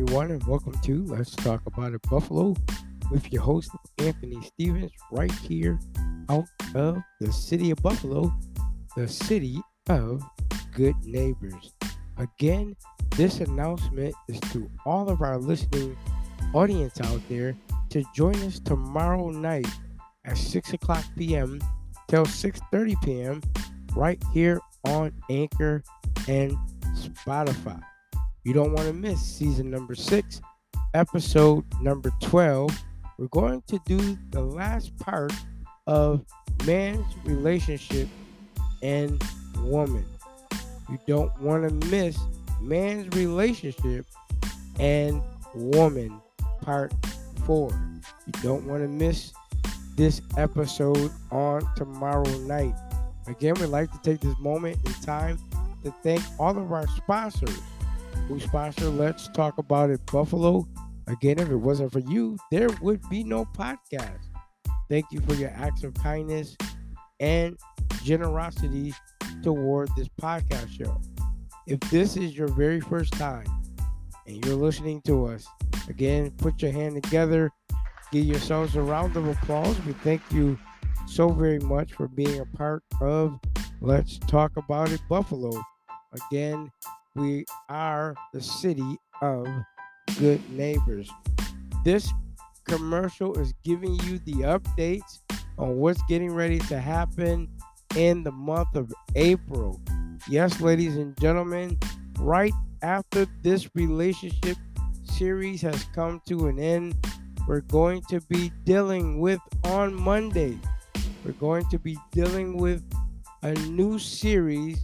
Everyone, and welcome to Let's Talk About It Buffalo with your host, Anthony Stevens, right here out of the city of Buffalo, the city of good neighbors. Again, this announcement is to all of our listening audience out there to join us tomorrow night at 6 o'clock p.m. till 6.30 p.m. right here on Anchor and Spotify. You don't want to miss season number six, episode number 12. We're going to do the last part of man's relationship and woman. You don't want to miss man's relationship and woman part four. You don't want to miss this episode on tomorrow night. Again, we'd like to take this moment in time to thank all of our sponsors who sponsor Let's Talk About It Buffalo. Again, if it wasn't for you, there would be no podcast. Thank you for your acts of kindness and generosity toward this podcast show. If this is your very first time and you're listening to us, again, put your hand together, give yourselves a round of applause. We thank you so very much for being a part of Let's Talk About It Buffalo. Again, we are the city of good neighbors. This commercial is giving you the updates on what's getting ready to happen in the month of April. Yes, ladies and gentlemen, right after this relationship series has come to an end, we're going to be dealing with on Monday. We're going to be dealing with a new series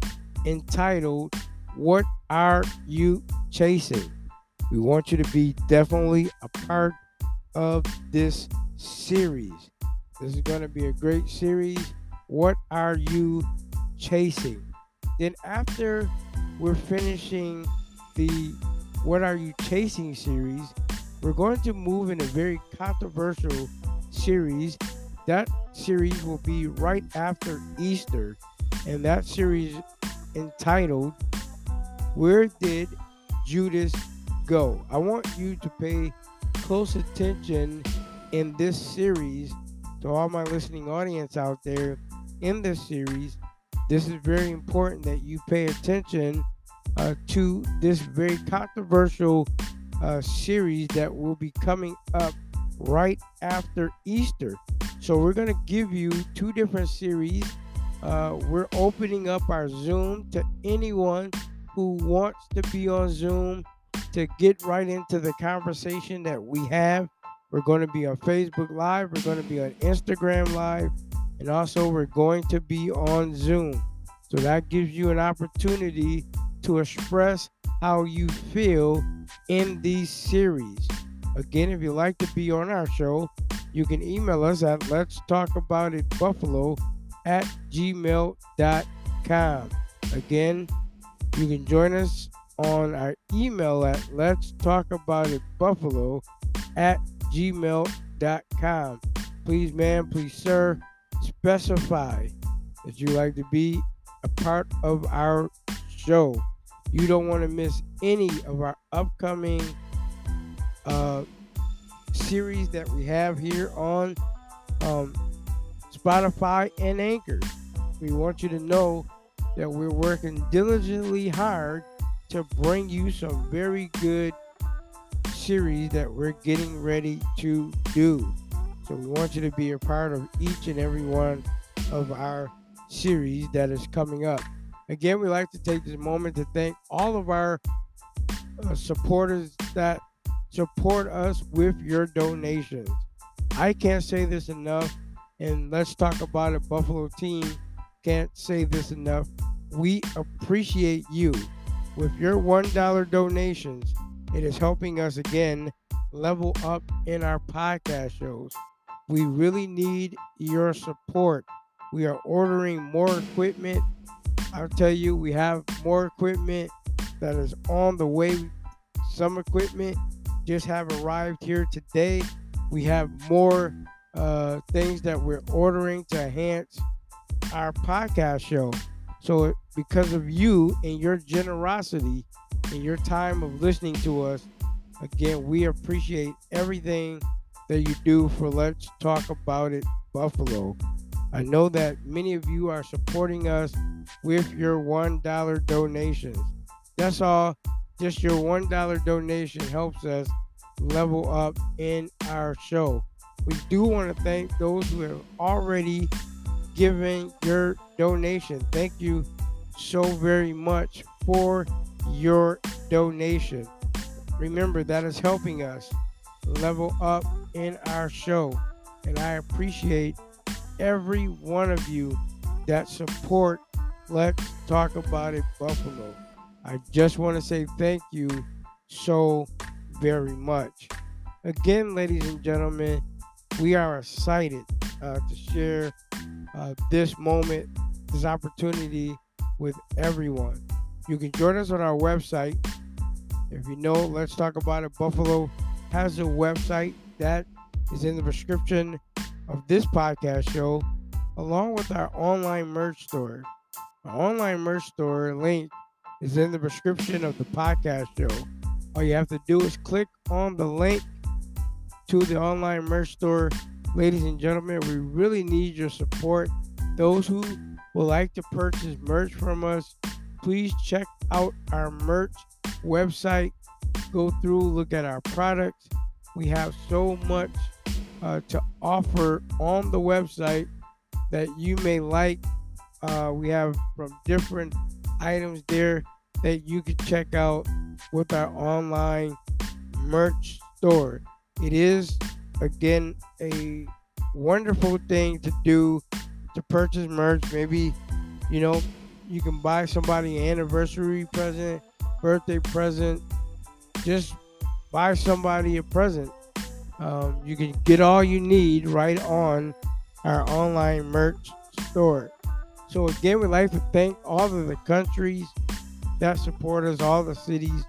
entitled What Are You Chasing? We want you to be definitely a part of this series. This is going to be a great series. What are you chasing? Then, after we're finishing the What Are You Chasing series, we're going to move in a very controversial series. That series will be right after Easter, and that series entitled Where Did Judas Go? I want you to pay close attention in this series to all my listening audience out there in this series. This is very important that you pay attention uh, to this very controversial uh, series that will be coming up right after Easter. So, we're going to give you two different series. Uh, we're opening up our Zoom to anyone who wants to be on Zoom to get right into the conversation that we have. We're going to be on Facebook Live, we're going to be on Instagram Live, and also we're going to be on Zoom. So that gives you an opportunity to express how you feel in these series. Again, if you'd like to be on our show, you can email us at let's talk about it buffalo at gmail.com. Again, you can join us on our email at let's talk about it buffalo at gmail.com. Please, man, please, sir, specify that you like to be a part of our show. You don't want to miss any of our upcoming uh, series that we have here on um, Spotify and Anchor. We want you to know that we're working diligently hard to bring you some very good series that we're getting ready to do. So we want you to be a part of each and every one of our series that is coming up. Again, we like to take this moment to thank all of our uh, supporters that support us with your donations. I can't say this enough, and let's talk about it. Buffalo team can't say this enough. We appreciate you with your $1 donations. It is helping us again level up in our podcast shows. We really need your support. We are ordering more equipment. I'll tell you, we have more equipment that is on the way. Some equipment just have arrived here today. We have more uh, things that we're ordering to enhance our podcast show. So, because of you and your generosity and your time of listening to us, Again, we appreciate everything that you do for Let's Talk About It Buffalo. I know that many of you are supporting us with your $1 donations. That's all. Just your $1 donation helps us level up in our show. We do want to thank those who have already given your donation. Thank you so very much for your donation. Remember, that is helping us level up in our show. And I appreciate every one of you that support Let's Talk About It Buffalo. I just want to say thank you so very much. Again, ladies and gentlemen, we are excited uh, to share uh, this moment, this opportunity with everyone. You can join us on our website. If you know, Let's Talk About It Buffalo has a website that is in the description of this podcast show, along with our online merch store. Our online merch store link is in the description of the podcast show. All you have to do is click on the link to the online merch store. Ladies and gentlemen, we really need your support. Those who would like to purchase merch from us, please check out our merch website. Go through, look at our products. We have so much uh, to offer on the website that you may like. Uh, we have from different items there that you can check out with our online merch store. It is, again, a wonderful thing to do to purchase merch. Maybe, you know, you can buy somebody an anniversary present, birthday present. Just buy somebody a present um, you can get all you need right on our online merch store. So again, we'd like to thank all of the countries that support us, all the cities.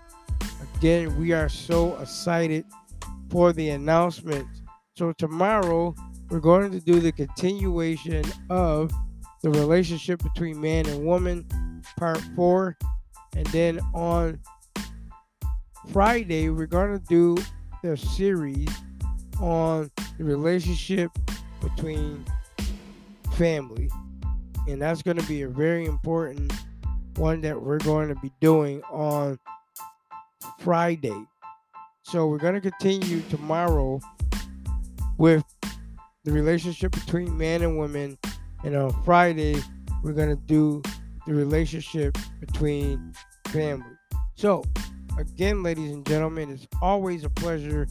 Again, we are so excited for the announcement. So tomorrow we're going to do the continuation of the relationship between man and woman, part four. And then on Friday, we're going to do the series on the relationship between family. And that's going to be a very important one that we're going to be doing on Friday. So we're going to continue tomorrow with the relationship between man and women. And on Friday, we're going to do the relationship between family. So, again, ladies and gentlemen, it's always a pleasure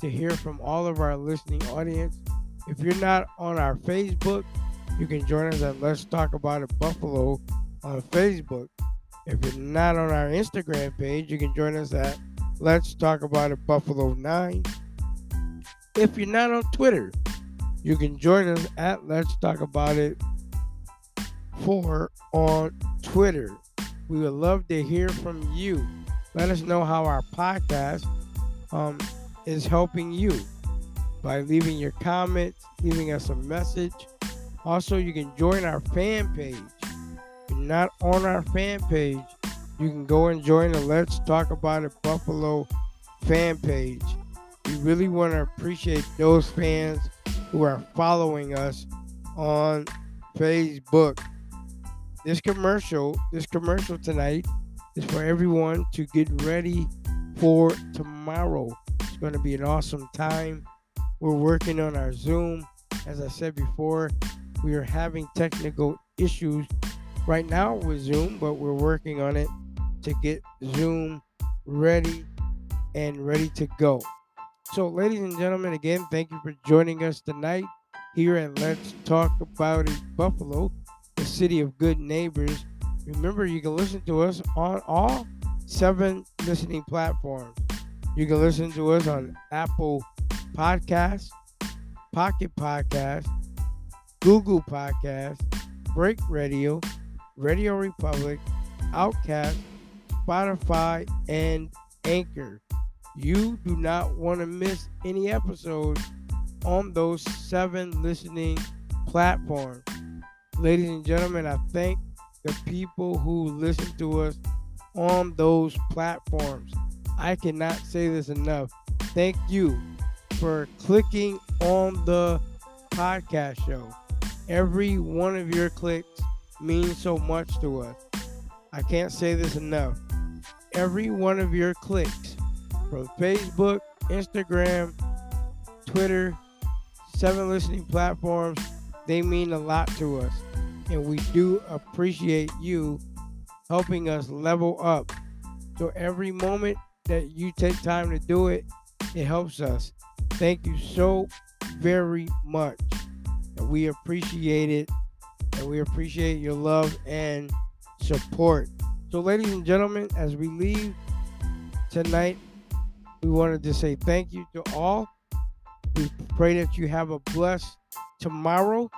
to hear from all of our listening audience. If you're not on our Facebook, you can join us at Let's Talk About It Buffalo on Facebook. If you're not on our Instagram page, you can join us at Let's Talk About It Buffalo 9. If you're not on Twitter, you can join us at Let's Talk About It 4 on Twitter. We would love to hear from you. Let us know how our podcast um, is helping you by leaving your comments, leaving us a message. Also, you can join our fan page. If you're not on our fan page, you can go and join the Let's Talk About It Buffalo fan page. We really want to appreciate those fans who are following us on Facebook. This commercial, this commercial tonight is for everyone to get ready for tomorrow It's going to be an awesome time. We're working on our Zoom. As I said before, we are having technical issues right now with Zoom, but we're working on it to get Zoom ready and ready to go. So, ladies and gentlemen, again, thank you for joining us tonight here at Let's Talk About It Buffalo, the city of good neighbors. Remember, you can listen to us on all seven listening platforms you can listen to us on Apple Podcasts, Pocket Podcast, Google Podcast, Break Radio, Radio Republic, Outcast, Spotify, and Anchor. You do not want to miss any episodes on those seven listening platforms. Ladies and gentlemen, I thank the people who listen to us on those platforms. I cannot say this enough. Thank you for clicking on the podcast show. Every one of your clicks means so much to us. I can't say this enough. Every one of your clicks from Facebook, Instagram, Twitter, seven listening platforms, they mean a lot to us. And we do appreciate you helping us level up. So every moment that you take time to do it, it helps us. Thank you so very much. And we appreciate it. And we appreciate your love and support. So, ladies and gentlemen, as we leave tonight, we wanted to say thank you to all. We pray that you have a blessed tomorrow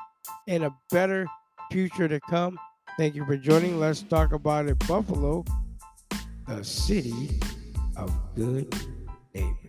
and a better future to come. Thank you for joining. Let's talk about it, Buffalo, the city of good neighbors.